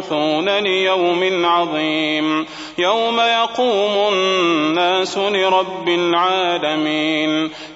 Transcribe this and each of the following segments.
مبعوثون ليوم عظيم يوم يقوم الناس لرب العالمين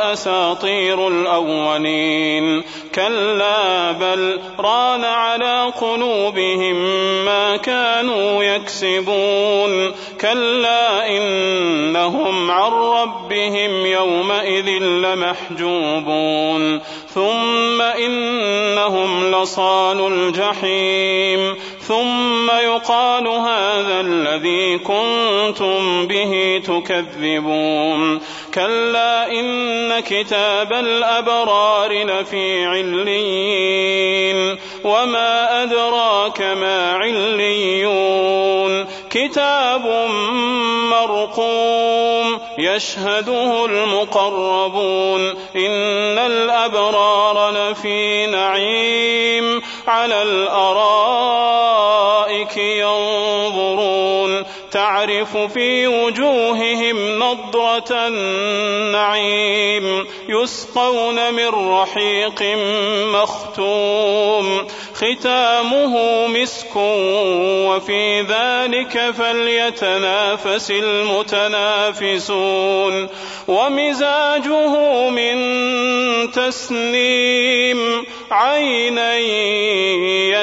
أساطير الأولين. كلا بل ران على قلوبهم ما كانوا يكسبون. كلا إنهم عن ربهم يومئذ لمحجوبون. ثم إنهم لصال الجحيم. ثم يقال هذا الذي كنتم به تكذبون. كلا إن كتاب الأبرار لفي عليين. وما أدراك ما عليون. كتاب مرقوم يشهده المقربون. إن الأبرار لفي نعيم على الأرائك تعرف في وجوههم نضرة النعيم يسقون من رحيق مختوم. ختامه مسك وفي ذلك فليتنافس المتنافسون. ومزاجه من تسنيم عينا